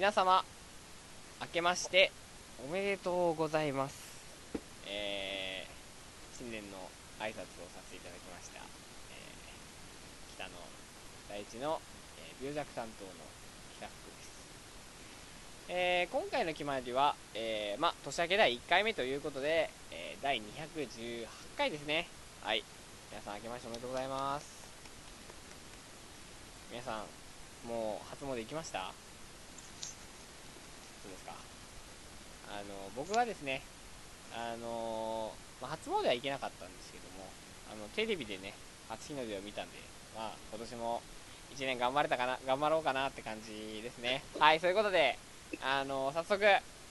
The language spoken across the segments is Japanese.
皆様明けましておめでとうございますえー、新年の挨拶をさせていただきました、えー、北の第一の、えー、病弱担当の北福ですえー、今回の決まりは、えー、ま、年明け第1回目ということで、えー、第218回ですね。はい。皆さん明けましておめでとうございます。皆さん、もう初詣行きました？そうですか。あの、僕はですね、あのまあ、初詣は行けなかったんですけども、あの、テレビでね、初日の出を見たんで、まあ、今年も1年頑張れたかな、頑張ろうかなって感じですね。はい、そういうことで、あの早速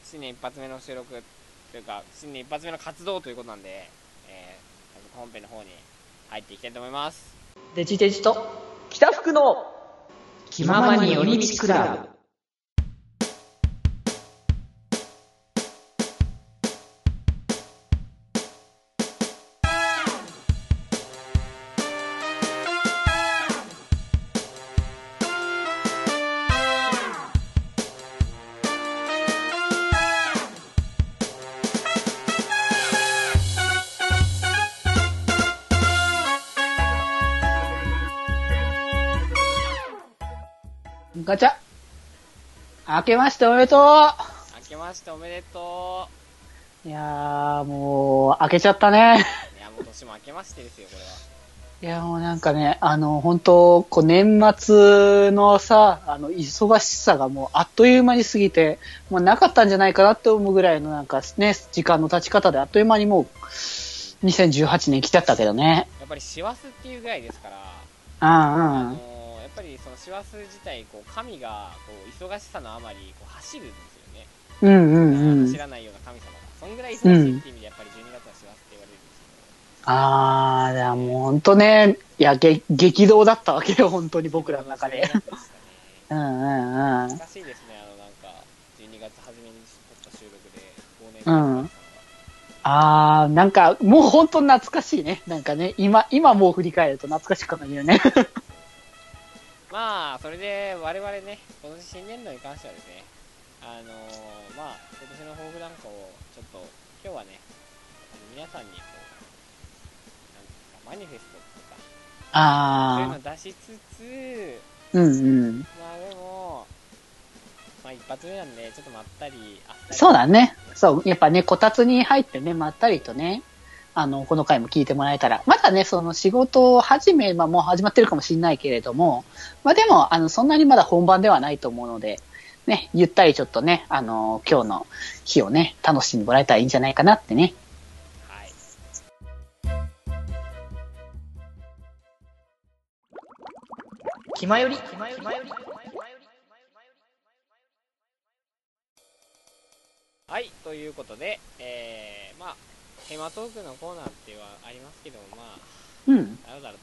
新年一発目の収録というか新年一発目の活動ということなんで、えー、本編の方に入っていきたいと思いますデジデジと北福の気ままに寄り道クラブ明けましておめでとう明けましておめでとういやー、もう、明けちゃったね。いや、もう年も明けましてですよ、これは。いや、もうなんかね、あの、本当こう、年末のさ、あの、忙しさがもう、あっという間に過ぎて、もうなかったんじゃないかなって思うぐらいのなんかね、時間の経ち方であっという間にもう、2018年来ちゃったけどね。やっぱり師走っていうぐらいですから、うんうん。師走自体こう神がこう忙しさのあまりこう走るんですよね、うんうんうん、走らないような神様がそんぐらい忙しいっていう意味でやっぱり12月は師走って言われるんですけど、うん、ああじゃあもう本当ねいやげ激動だったわけよ本当に僕らの中で、ね、うんうんうん。難しいですねあのなんか12月初めに撮った収録で忘年会うん。あー、なんか、もう本当懐かしいね。なんかね、今、今もう振り返ると懐かしく感じるね。まあ、それで我々ね、今年新年度に関してはですね、あのー、まあ、今年の抱負なんかを、ちょっと、今日はね、皆さんにこう、なんですか、マニフェストとか、あそういうのを出しつつ、うんうん。まあでも、まあ一発目なんで、ちょっとまったり、あったり。そうだね。そう、やっぱね、こたつに入ってね、まったりとね、あの、この回も聞いてもらえたら、まだね、その仕事始め、まあもう始まってるかもしれないけれども、まあでも、あの、そんなにまだ本番ではないと思うので、ね、ゆったりちょっとね、あの、今日の日をね、楽しんでもらえたらいいんじゃないかなってね。気まより。はい、ということで、えー、まあ、テーマトークのコーナーってはありますけども、まあ、うん。だらだらと。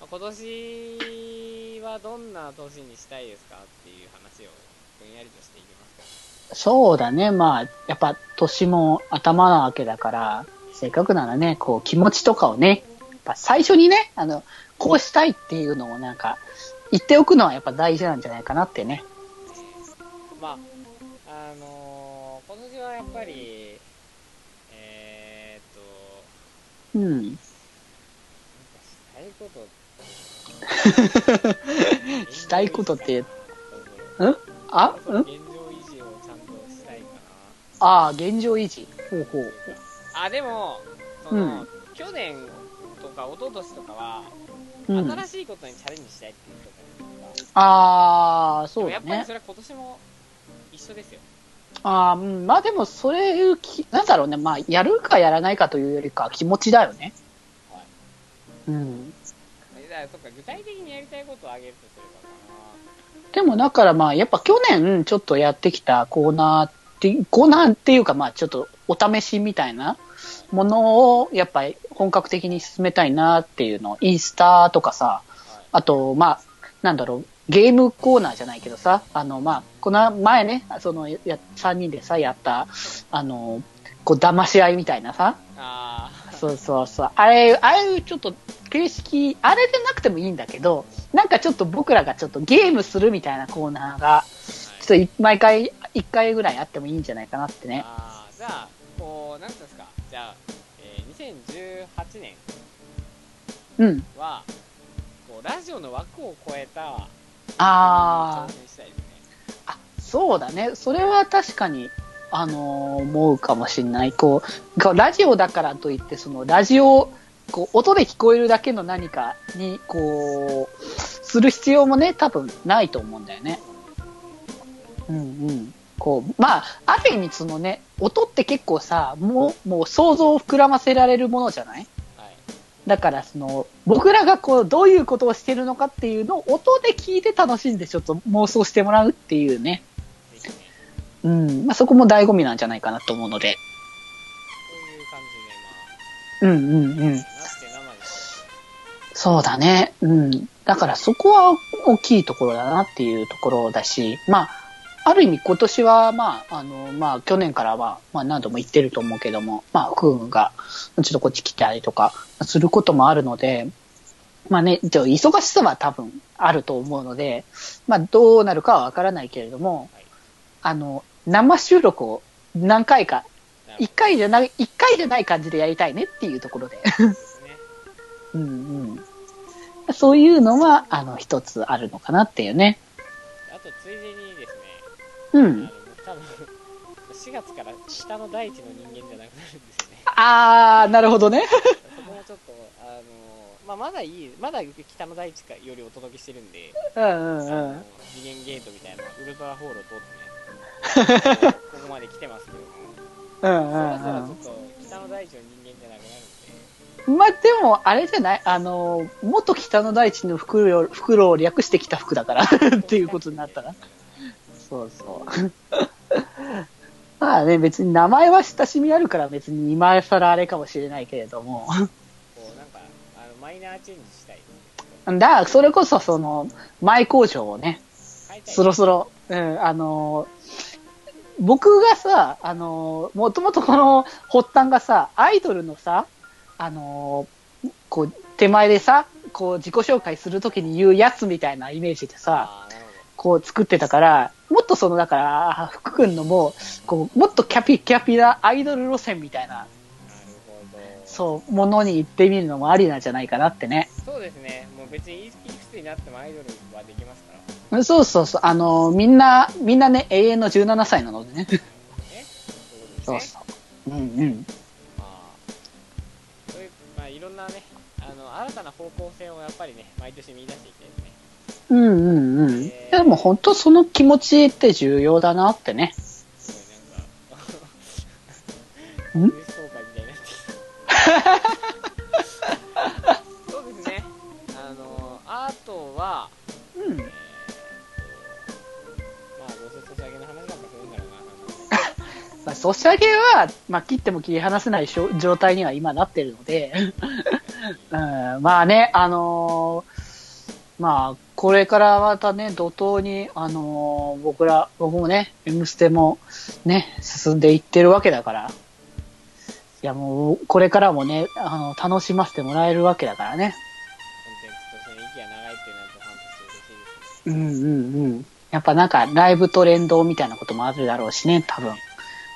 まあ、今年はどんな年にしたいですかっていう話をぼんやりとしていきますか、そうだね。まあ、やっぱ年も頭なわけだから、せっかくならね、こう気持ちとかをね、やっぱ最初にね、あの、こうしたいっていうのをなんか、言っておくのはやっぱ大事なんじゃないかなってね。まあ、あのー、今年はやっぱり、うん。したいこと したいことって、ん？あ？ん？現状維持をちゃんとしたいかな。ああ、現状維持。ほうほう。あ、でも、その、うん、去年とか一昨年とかは、うん、新しいことにチャレンジしたいっていうとか、ああ、そうね。やっぱりそれは今年も一緒ですよ。あまあでも、それなんだろうね、まあ、やるかやらないかというよりか気持ちだよね。はい。うん。そっか、具体的にやりたいことをあげるとすればかな。でも、だからまあ、やっぱ去年ちょっとやってきたコーナーって、コーナーっていうかまあ、ちょっとお試しみたいなものを、やっぱり本格的に進めたいなっていうのを、インスタとかさ、はい、あと、まあ、なんだろう、ゲームコーナーじゃないけどさ、あの、まあ、この前ね、その、や、3人でさ、やった、あの、こう、騙し合いみたいなさ、あそうそうそう、あれ、ああいうちょっと、形式、あれでなくてもいいんだけど、なんかちょっと僕らがちょっとゲームするみたいなコーナーが、ちょっとい毎回、一回ぐらいあってもいいんじゃないかなってね。あー。じゃあこうなんていうんですか。じゃあ、えー2018年うん。はこうラジオの枠を超えたああ、そうだね。それは確かに、あのー思うかもしんない。こう、ラジオだからといって、そのラジオ、こう、音で聞こえるだけの何かに、こう、する必要もね、多分ないと思うんだよね。うんうん。こう、まあ、ある意味そのね、音って結構さ、もう、もう想像を膨らませられるものじゃない？だからその、僕らがこう、どういうことをしてるのかっていうのを音で聞いて楽しんでちょっと妄想してもらうっていうね。うん。まあ、そこも醍醐味なんじゃないかなと思うので。そういう感じでまあうんうんうん。そうだね。うん。だからそこは大きいところだなっていうところだし、まあ、ある意味今年は、まあ、あの、まあ、去年からは、まあ、何度も言ってると思うけども、まあ、福君が、ちょっとこっち来たりとか、することもあるので、まあね、じゃあ忙しさは多分あると思うので、まあ、どうなるかはわからないけれども、はいあの、生収録を何回か、一回じゃない、一回じゃない感じでやりたいねっていうところで。うんうん。そういうのは、あの、一つあるのかなっていうね。あとついでにですねうん。僕多分4月から下の大地の人間じゃなくなるんですよねあー、なるほどね。そこもちょっとあのまあまだいいまだ北の大地かよりお届けしてるんでうんうんうん。次元ゲートみたいなウルトラホールを通ってねここまで来てますけどもうんそろそろうんちょっと北の大地の人間じゃなくなるんでうん。まあ、でも、あれじゃない？あの、元北の大地の袋を、袋を略してきた服だから っていうことになったら。そうそう。まあね、別に名前は親しみあるから別に今更あれかもしれないけれども。こうなんかあのマイナーチェンジしたいだから、それこそその、前工場をね、そろそろ、うん、あのー僕がさ、あのーもともとこの発端がさ、アイドルのさ、あのーこう、手前でさ、こう、自己紹介するときに言うやつみたいなイメージでさ、こう作ってたから、もっとその、だから、福君のも、こう、もっとキャピキャピなアイドル路線みたいな、どなそう、ものに行ってみるのもありなんじゃないかなってね。そうですねもう別にいくつになってもアイドルはできますからそうそうそう、あのーみんな、みんなね、永遠の17歳なのでね。ねそうねそうそう。うんうん。まあ、そういう、まあ、いろんなね、あの、新たな方向性をやっぱりね、毎年見出していきたいですね。うんうんうん。でも本当その気持ちって重要だなってね。すごい、なん？そうですね。あの、あとは、うんまあ、どうせソシャゲの話なんかするんだろうな、まあ、ソシャゲは、まあ、切っても切り離せない状態には今なってるので、うん、まあね、あのーまあ、これからまたね、怒涛に、あのー僕ら、僕もね、M ステもね、進んでいってるわけだから、いやもう、これからもね、あの、楽しませてもらえるわけだからね。コンテンツとしての息が長いっていうのは、ファンとして嬉しいですね。うんうんうん。やっぱなんかライブと連動みたいなこともあるだろうしね、多分。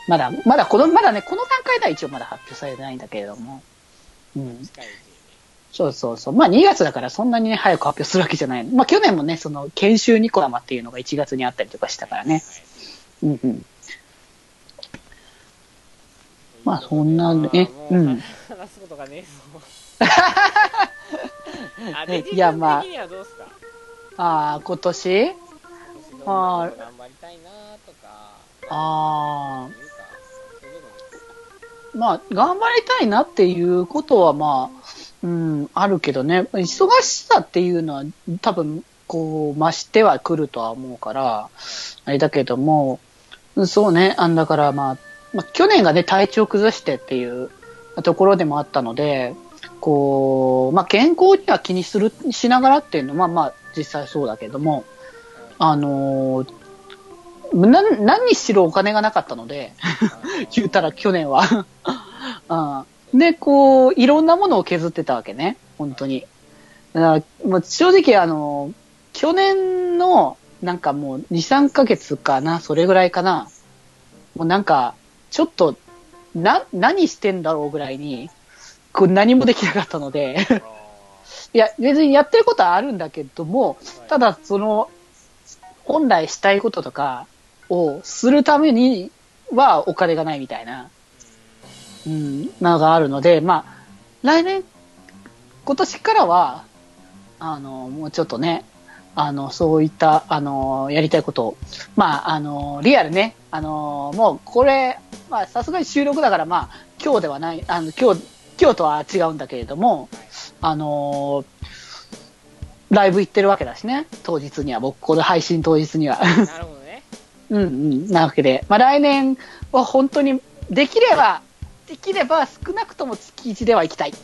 まだ、まだこの、まだね、この段階では一応まだ発表されてないんだけれども。うん。近い。そうそうそう。まあ2月だからそんなにね、早く発表するわけじゃない。まあ去年もね、その研修ニコラマっていうのが1月にあったりとかしたからね。うんうん。まあそんなねううん話すことがね。あ、デジいやまあああ、今年？今年どんなこと頑張りたいなとか、ああ、まあ、頑張りたいなっていうことは、まあ、うん、あるけどね、忙しさっていうのは多分、こう、増してはくるとは思うから、あれだけども、そうね、あんだからまあ、まあ、去年がね、体調崩してっていうところでもあったので、こう、まあ、健康には気にする、しながらっていうのは、まあ、実際そうだけども、あのーな何しろお金がなかったので、言うたら去年は。で、こう、いろんなものを削ってたわけね。本当に。だからもう正直あの、去年の、なんかもう2、3ヶ月かな、それぐらいかな。もうなんか、ちょっと、な、何してんだろうぐらいに、こう何もできなかったので、あ いや、別にやってることはあるんだけども、ただその、本来したいこととかをするためにはお金がないみたいな、ーうん、のがあるので、まあ、来年、今年からは、あの、もうちょっとね、あの、そういった、あの、やりたいことを、まあ、あの、リアルね、あの、もうこれ、まあ、さすがに収録だから、まあ、今日ではない、あの、今日、今日とは違うんだけれども、あのライブ行ってるわけだしね、当日には、僕、この配信当日には。なるほどね。うんうん、なわけで、まあ、来年は本当に、できれば、できれば少なくとも月1では行きたい。っ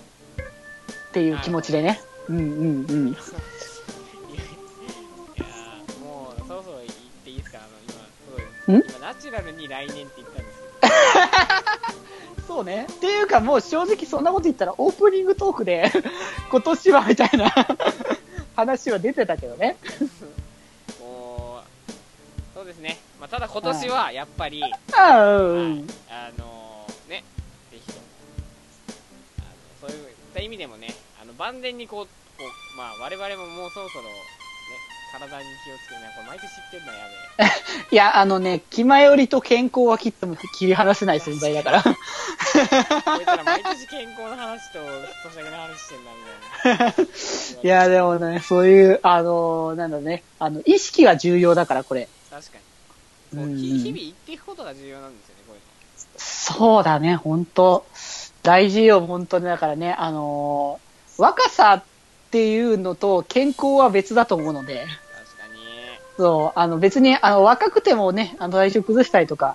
ていう気持ちでね。うんうんうん。いやーもうそろそろ言っていいですか？あの今すご今ナチュラルに来年って言ったんですそうね。っていうかもう正直そんなこと言ったらオープニングトークで 今年はみたいな。話は出てたけどね。け どもうそうですね、まあ、ただ今年はやっぱり、ああ、うんった意味でもねあの万全にこうこう、まあ、我々ももうそろそろね体に気をつけてねこれ毎年言ってんのやべえいや、あのね、気前よりと健康は切っても切り離せない存在だから。こいつら毎年健康の話とソシャゲの話してんだみたいないや、でもね、そういう、あのなんだね、あの、意識が重要だから、これ。確かに。こう日々言っていくことが重要なんですよねこういうの。そうだね、本当大事よ、本当に。だからね、あのー若さっていうのと健康は別だと思うので、確かにそう、あの別に、あの、若くてもね、あの、体調崩したりとか、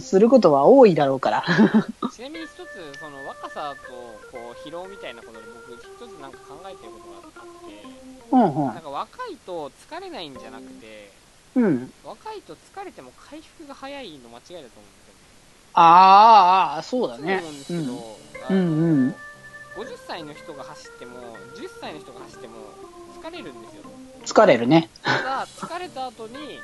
することは多いだろうから。ちなみに一つその若さとこう疲労みたいなことで僕一つなんか考えてることがあってうんなんか若いと疲れないんじゃなくてうん。うん。若いと疲れても回復が早いの間違いだと思うんですよねあーあー、そうだねそう思うんです。けど、うん。あのうんうん50歳の人が走っても10歳の人が走っても疲れるんですよ疲れるね。ただ疲れた後に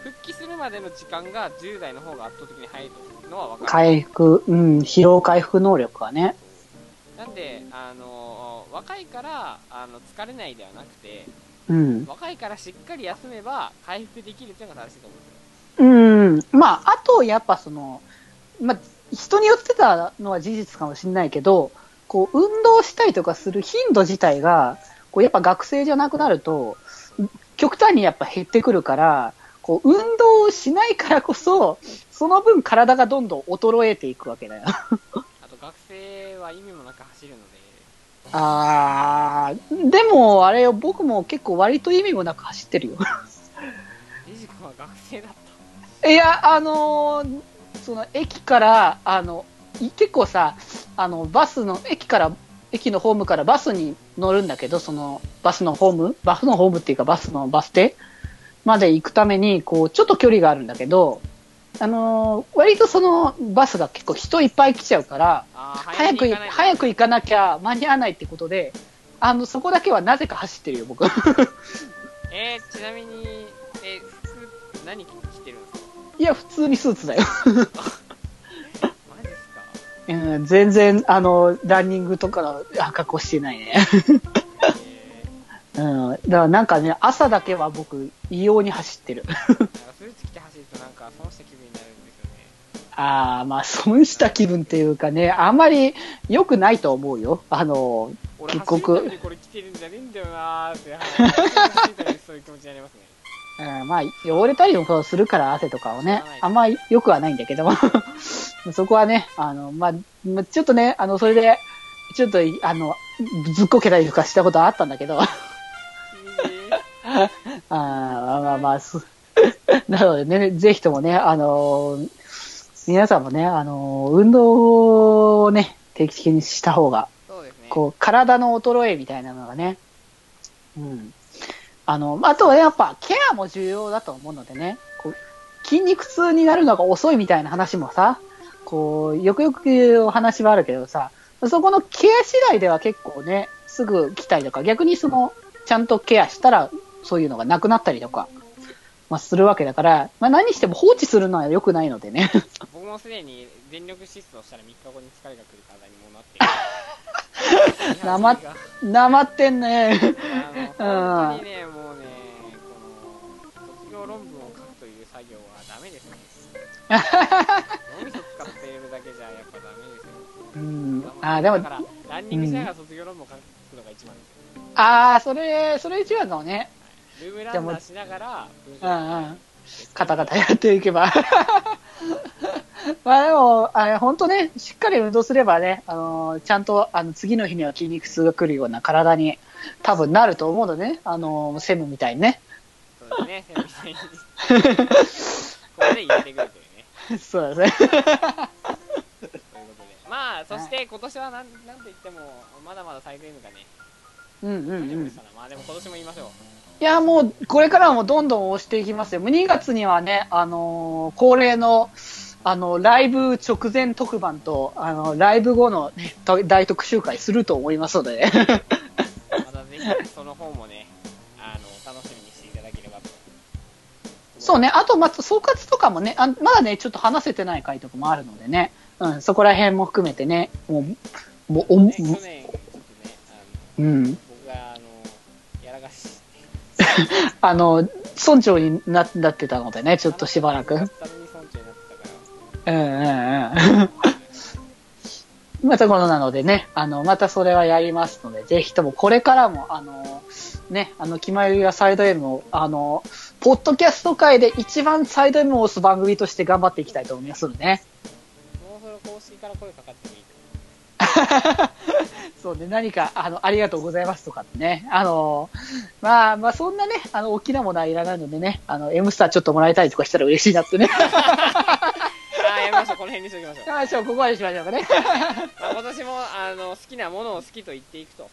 復帰するまでの時間が10代の方が圧倒的に早いというのは分かる回復、うん、疲労回復能力はね。なんであの若いからあの疲れないではなくてうん。若いからしっかり休めば回復できるっていうのが正しいと思うんですようん。まあ、あと、やっぱその、まあ、人によってたのは事実かもしれないけど、こう、運動したりとかする頻度自体が、こう、やっぱ学生じゃなくなると、極端にやっぱ減ってくるから、こう、運動をしないからこそ、その分体がどんどん衰えていくわけだよ。あと学生は意味もなく走るのであー、でも、あれよ、僕も結構割と意味もなく走ってるよ。リジコは学生だったいや、あのーその駅から、あの、い結構さ、あの、バスの、駅から、駅のホームからバスに乗るんだけど、その、バスのホーム？バスのホームっていうか、バスのバス停？まで行くために、こう、ちょっと距離があるんだけど、あのー割とそのバスが結構人いっぱい来ちゃうから、早く早く行かなきゃ間に合わないってことで、あの、そこだけはなぜか走ってるよ、僕。えー、ちなみにえ服何着てるんですか？いや、普通にスーツだよ。全然、あの、ランニングとかのあ格好してないね。え うん。だからなんかね、朝だけは僕、異様に走ってる。スーツ着て走るとなんか損した気分になるんですよねああ、まあ、損した気分っていうかね、あんまり良くないと思うよ。あの、俺結走るた局めにこれ着てるんじゃねえんだよなーって、そういう気持ちになりますねうん、まあ、汚れたりもするから汗とかをね、あんまり良くはないんだけども、そこはね、あの、まあ、まあちょっとね、あの、それで、ちょっと、あの、ずっこけたりとかしたことはあったんだけど、あえーまあまあ、す なのでね、ぜひともね、あのー皆さんもね、あのー運動をね、定期的にした方が、うね。こう、体の衰えみたいなのがね、うん。あの、あとはやっぱ、ケアも重要だと思うのでね、こう、筋肉痛になるのが遅いみたいな話もさ、こう、よくよく言うお話はあるけどさ、そこのケア次第では結構ね、すぐ来たりとか、逆にその、ちゃんとケアしたら、そういうのがなくなったりとか、まあ、するわけだから、まあ、何しても放置するのは良くないのでね。僕もすでに全力疾走したら3日後に疲れが来る体にもなってる なまなまってんね。あの本当にね、もうね、この卒業論文を書くという作業はダメですね。脳みそ使っているだけじゃやっぱダメですよ。うん。あー、でもだか、ら、ランニングしながら卒業論文を書くのが一番ですよ。ああ、それ、それ一番かもね。ルームランナーしながら、うんうん。カタカタやっていけば。まあでも、あれ本当ね、しっかり運動すればね、あのーちゃんと、あの、次の日には筋肉痛が来るような体に多分なると思うのでね、あのーセムみたいにね。そうですね、セミさんに。ここで入れてくるというね。そうですね。ということで。まあ、そして今年はなん、なんと言っても、まだまだサイド M がね、うんうんうん。まあでも今年も言いましょう。いや、もう、これからはもうどんどん押していきますよ。2月にはね、あのー恒例の、あの、ライブ直前特番と、あの、ライブ後の、ね、と大特集会すると思いますので、またぜひ、その方もね、あの、楽しみにしていただければと。そうね、あと、また、総括とかもねあ、まだね、ちょっと話せてない回とかもあるのでね、うん、そこら辺も含めてね、もう、もう、お、ね、去うん、僕が、あの、やらかし、あの、村長にななってたのでね、ちょっとしばらく。うんうんうん。またことなのでね、あの、またそれはやりますので、ぜひともこれからも、あの、ね、あの、気まゆりやサイド M を、あの、ポッドキャスト界で一番サイド M を押す番組として頑張っていきたいと思いますのでね。もうそれ公式から声かかってもいいそうね、何か、あの、ありがとうございますとかってね、あの、まあ、まあ、そんなね、あの、大きなものはいらないのでね、あの、M スターちょっともらえたりとかしたら嬉しいなってね。やめましょう、この辺にしておきましょう。よいしょ、ここまでしましょうかね。まあ、今年も、あの、好きなものを好きと言っていくと、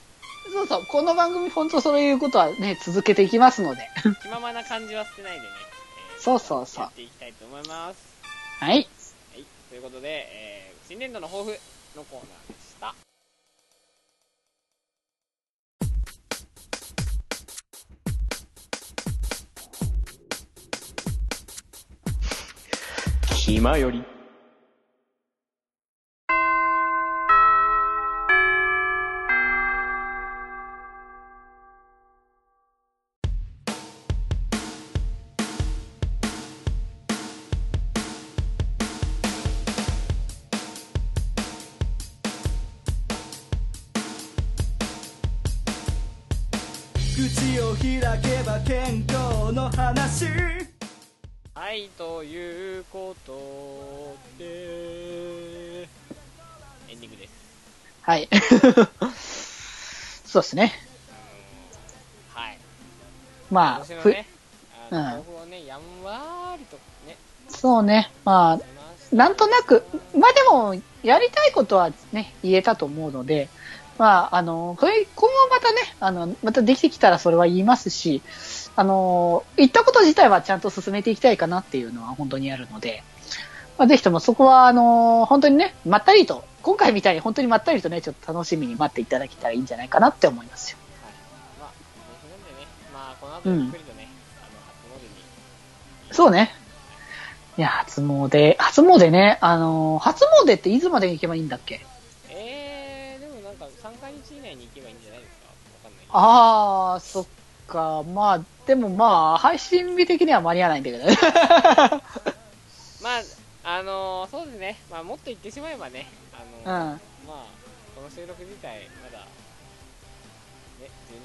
そうそう、この番組、本当そういうことはね、続けていきますので。気ままな感じは捨てないでね、えーそうそうそうやっていきたいと思います。はい。はい、ということで、えー新年度の抱負のコーナーでした。気まより口を開けば健康の話はい、ということで、エンディングです。はい。そうですね。あのーはい。まあ、ふね、うんね、やんわーりとね、そうね。まあ、なんとなく、まあでも、やりたいことはね、言えたと思うので、まあ、あの、これ、今後またね、あの、またできてきたらそれは言いますし、あの、言ったこと自体はちゃんと進めていきたいかなっていうのは本当にあるので、まあ、ぜひともそこは、あの、本当にね、まったりと、今回みたいに本当にまったりとね、ちょっと楽しみに待っていただけたらいいんじゃないかなって思いますよ。はい。まあ、でね、まあ、この後ゆっくりとね、あの、初詣に。そうね。いや、初詣、初詣ね、あの、初詣っていつまでに行けばいいんだっけ？3回日以内に行けばいいんじゃないですか？わかんないけど。ああ、そっか。まあ、でもまあ、配信日的には間に合わないんだけどね。まあ、あのー、そうですね。まあ、もっと言ってしまえばね、あのーうん。まあ、この収録自体、まだ、ね、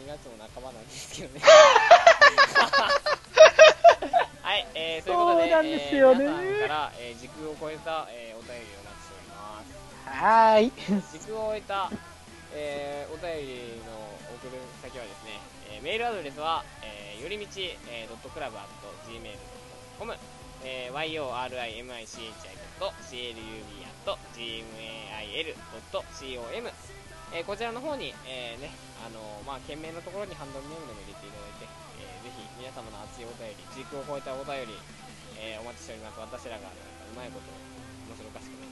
12月も半ばなんですけどね。はい、えー、そういうことで、そうなんですよねえー皆さんから、えー時空を超えた、えーお便りをお待ちしております。はーい。時空を終えた、えーお便りの送る先はですね、えーメールアドレスは、えーよりみち、えー、ドットクラブ .gmail.com、えー、yorimichi.club.gmail.com、えーこちらの方に、えーね、あのーまあ、件名のところにハンドルネームでも入れていただいて、えーぜひ皆様の熱いお便り、時空を超えたお便り、えーお待ちしております。私らがなんかうまいこと面白おかしくね、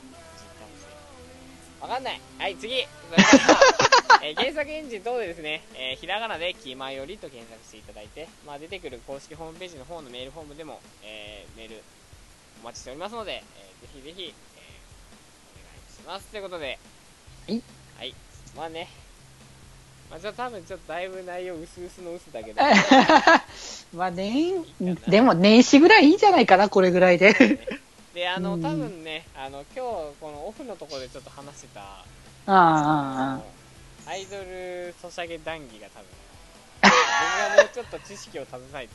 わかんない。はい、次。えー検索エンジン等でですね、えーひらがなで気まよりと検索していただいて、まあ、出てくる公式ホームページの方のメールフォームでも、えーメールお待ちしておりますので、えーぜひぜひ、えーお願いします。ということで、はい。はい。まあね、まあ、ちょっと多分ちょっとだいぶ内容薄々の薄だけど、まあ年、でも年始ぐらいいいんじゃないかな、これぐらいで。で、あの、うん多分ね、あの、今日、このオフのところでちょっと話してた、ああ、アイドルソシャゲ談義が多分、僕がもうちょっと知識を携えて、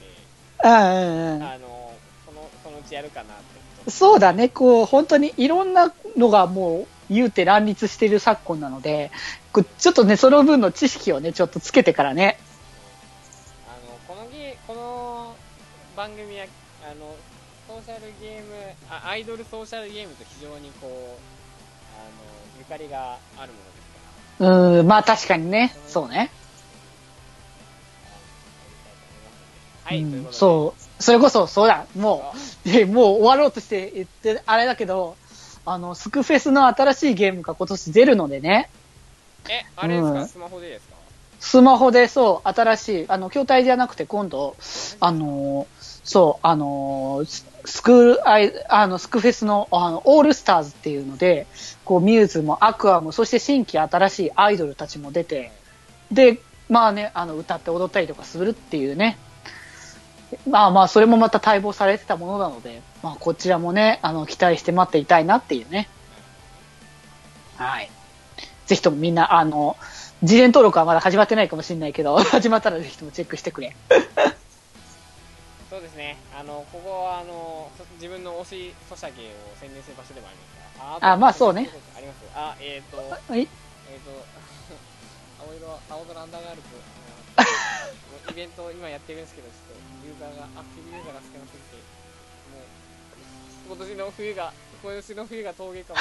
あの、その、そのうちやるかなって。そうだね、こう、本当にいろんなのがもう、言うて乱立してる昨今なので、ちょっとね、その分の知識をね、ちょっとつけてからね。あの、このゲー、この番組は、あの、ソーシャルゲーム、あアイドルソーシャルゲームと非常にこう、あの、ゆかりがあるものですから、うーん、まあ確かにね、そうね。はい、うん。そう。それこそ、そうだ。もう、でもう終わろうとして言って、あれだけど、あの、スクフェスの新しいゲームが今年出るのでね、え、あれですか、うん。スマホでですか？スマホでそう、新しい、あの、筐体じゃなくて今度、あのーそう、あのースクールアイ、あの、スクフェスの、あの、オールスターズっていうので、こう、ミューズもアクアも、そして新規新しいアイドルたちも出て、で、まあね、あの、歌って踊ったりとかするっていうね。まあまあ、それもまた待望されてたものなので、まあ、こちらもね、あの、期待して待っていたいなっていうね。はい。ぜひともみんな、あの、事前登録はまだ始まってないかもしれないけど、始まったらぜひともチェックしてくれ。そうですね、あの、ここは、あの、そ自分の推しソシャゲを宣伝する場所でもありますから。あまあそうね。あります。あ、えっ、ー、と、はい。えっ、と、青色、青空アンダーガールズ、イベントを今やってるんですけど、ちょっとユーザーが、アクティブユーザーが少なすぎて、もう、今年の冬が、今年の冬が峠かも。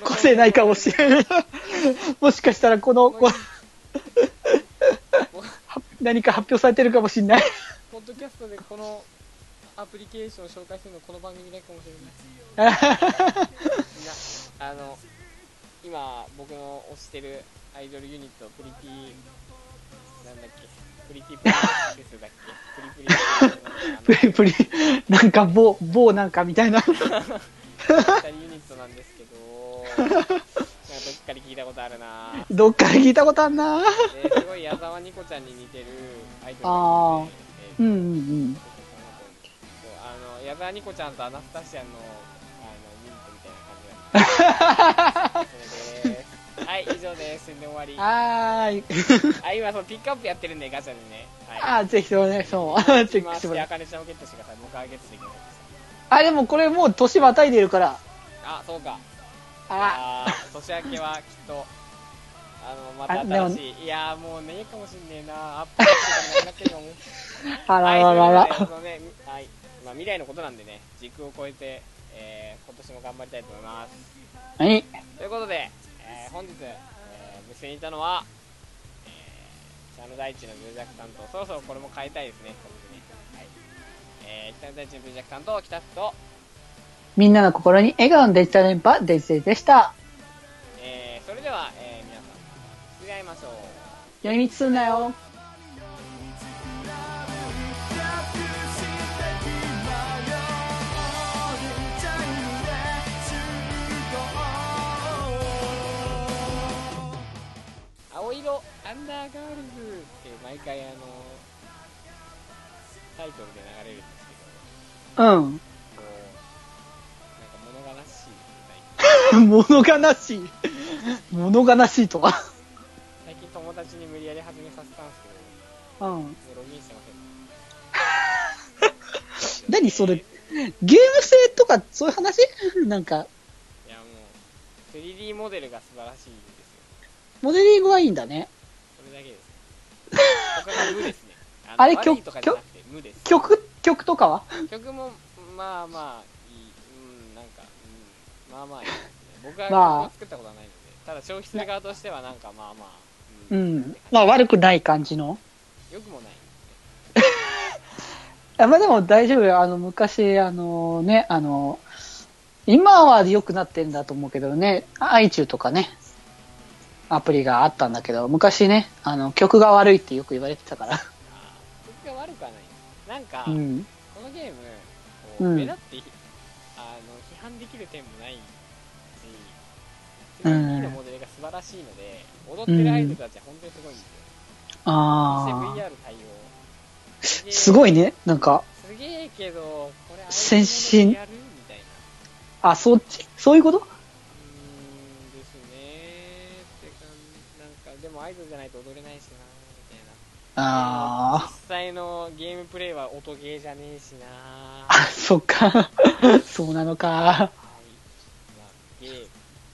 個性ないかもしれない。もしかしたらこの、こは何か発表されてるかもしれない。ポッドキャストでこのアプリケーションを紹介するのこの番組だけかもしれない。みんな、あの、今、僕の推してるアイドルユニット、プリティ、なんだっけ、プリティプリンセスだっけ、プリプリプリプリ、なんか某、某なんかみたいな。ユニットなんですけど、なんかどっかで聞いたことあるなぁ。どっかで聞いたことあんな。ですごい矢沢ニコちゃんに似てるアイドルがいうんうんそうあの矢沢ニコちゃんとアナスタシアンのあのユニットみたいな感じなんで。はい以上です。宣伝終わり。うん。はーい。あ今そのピックアップやってるんでガチャでね。はい。あー、ぜひともね、そう、チェック回してもらう。あかねちゃんをゲットしてください。僕はゲットできませんでしあ、でもこれもう年またいでるから。たあそうか。あ、あー年明けはきっとあのまた新しいいやーもうねえかもしんねえな アップしてからなってるかもあらはい、ららら。のね、はい、まあ、未来のことなんでね、時空を超えて、えー、今年も頑張りたいと思います。はい。ということで、えー、本日、えー、無線にいたのは、えー、北の大地のブルジャック担当、そろそろこれも変えたいですね、これでね。はい。えー、北の大地のブルジャック担当、北福と、みんなの心に笑顔のデジタル連覇、デジデジでした。えー、それでは、えー、ましょう。寄り道すんなよ。青色アンダーガールズって毎回あの、タイトルで流れるんですけど、うん。こう、なんか物悲しい 物悲しい。物悲しいとは。最近友達に無理やり始めさせたんですけど、うん。ログインしてません。何それ、ゲーム性とか、そういう話？なんか、いやもう、3D モデルが素晴らしいんですよ。モデリングはいいんだね。それだけです。他が無ですね。のあれ悪いとかじゃなくて無です。曲、曲とかは？曲も、まあまあ、いい、うん、なんか、うん、まあまあいいですね。僕はまあ曲を作ったことはないので、ただ消費する側としてはなんかまあまあ、ううん、ん。まあ悪くない感じの。よくもない。あまあでも大丈夫よ。あの、昔、あのね、あの、今は良くなってんだと思うけどね、iTune とかね、アプリがあったんだけど、昔ね、あの、曲が悪いってよく言われてたから。曲が悪くはないなんか、うん。このゲーム目立ってひあの批判できる点もないし 3D のモデルが素晴らしいので、踊ってるアイドルたちは本当にすごいんですよ、ああ。VR 対応。すごいね。なんか、すげえけどこれ先進あ、そっち？そういうこと？うーんですねってかなんかでもアイドルじゃないと踊れないしなみたいな。あ実際のゲームプレイは音ゲーじゃねえしなあ。あ、そっか。そうなのか。ゲー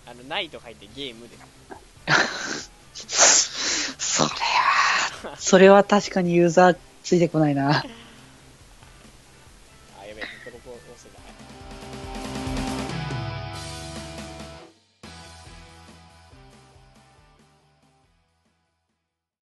あの、ないと書いてゲームです。それは、それは確かにユーザーついてこないな。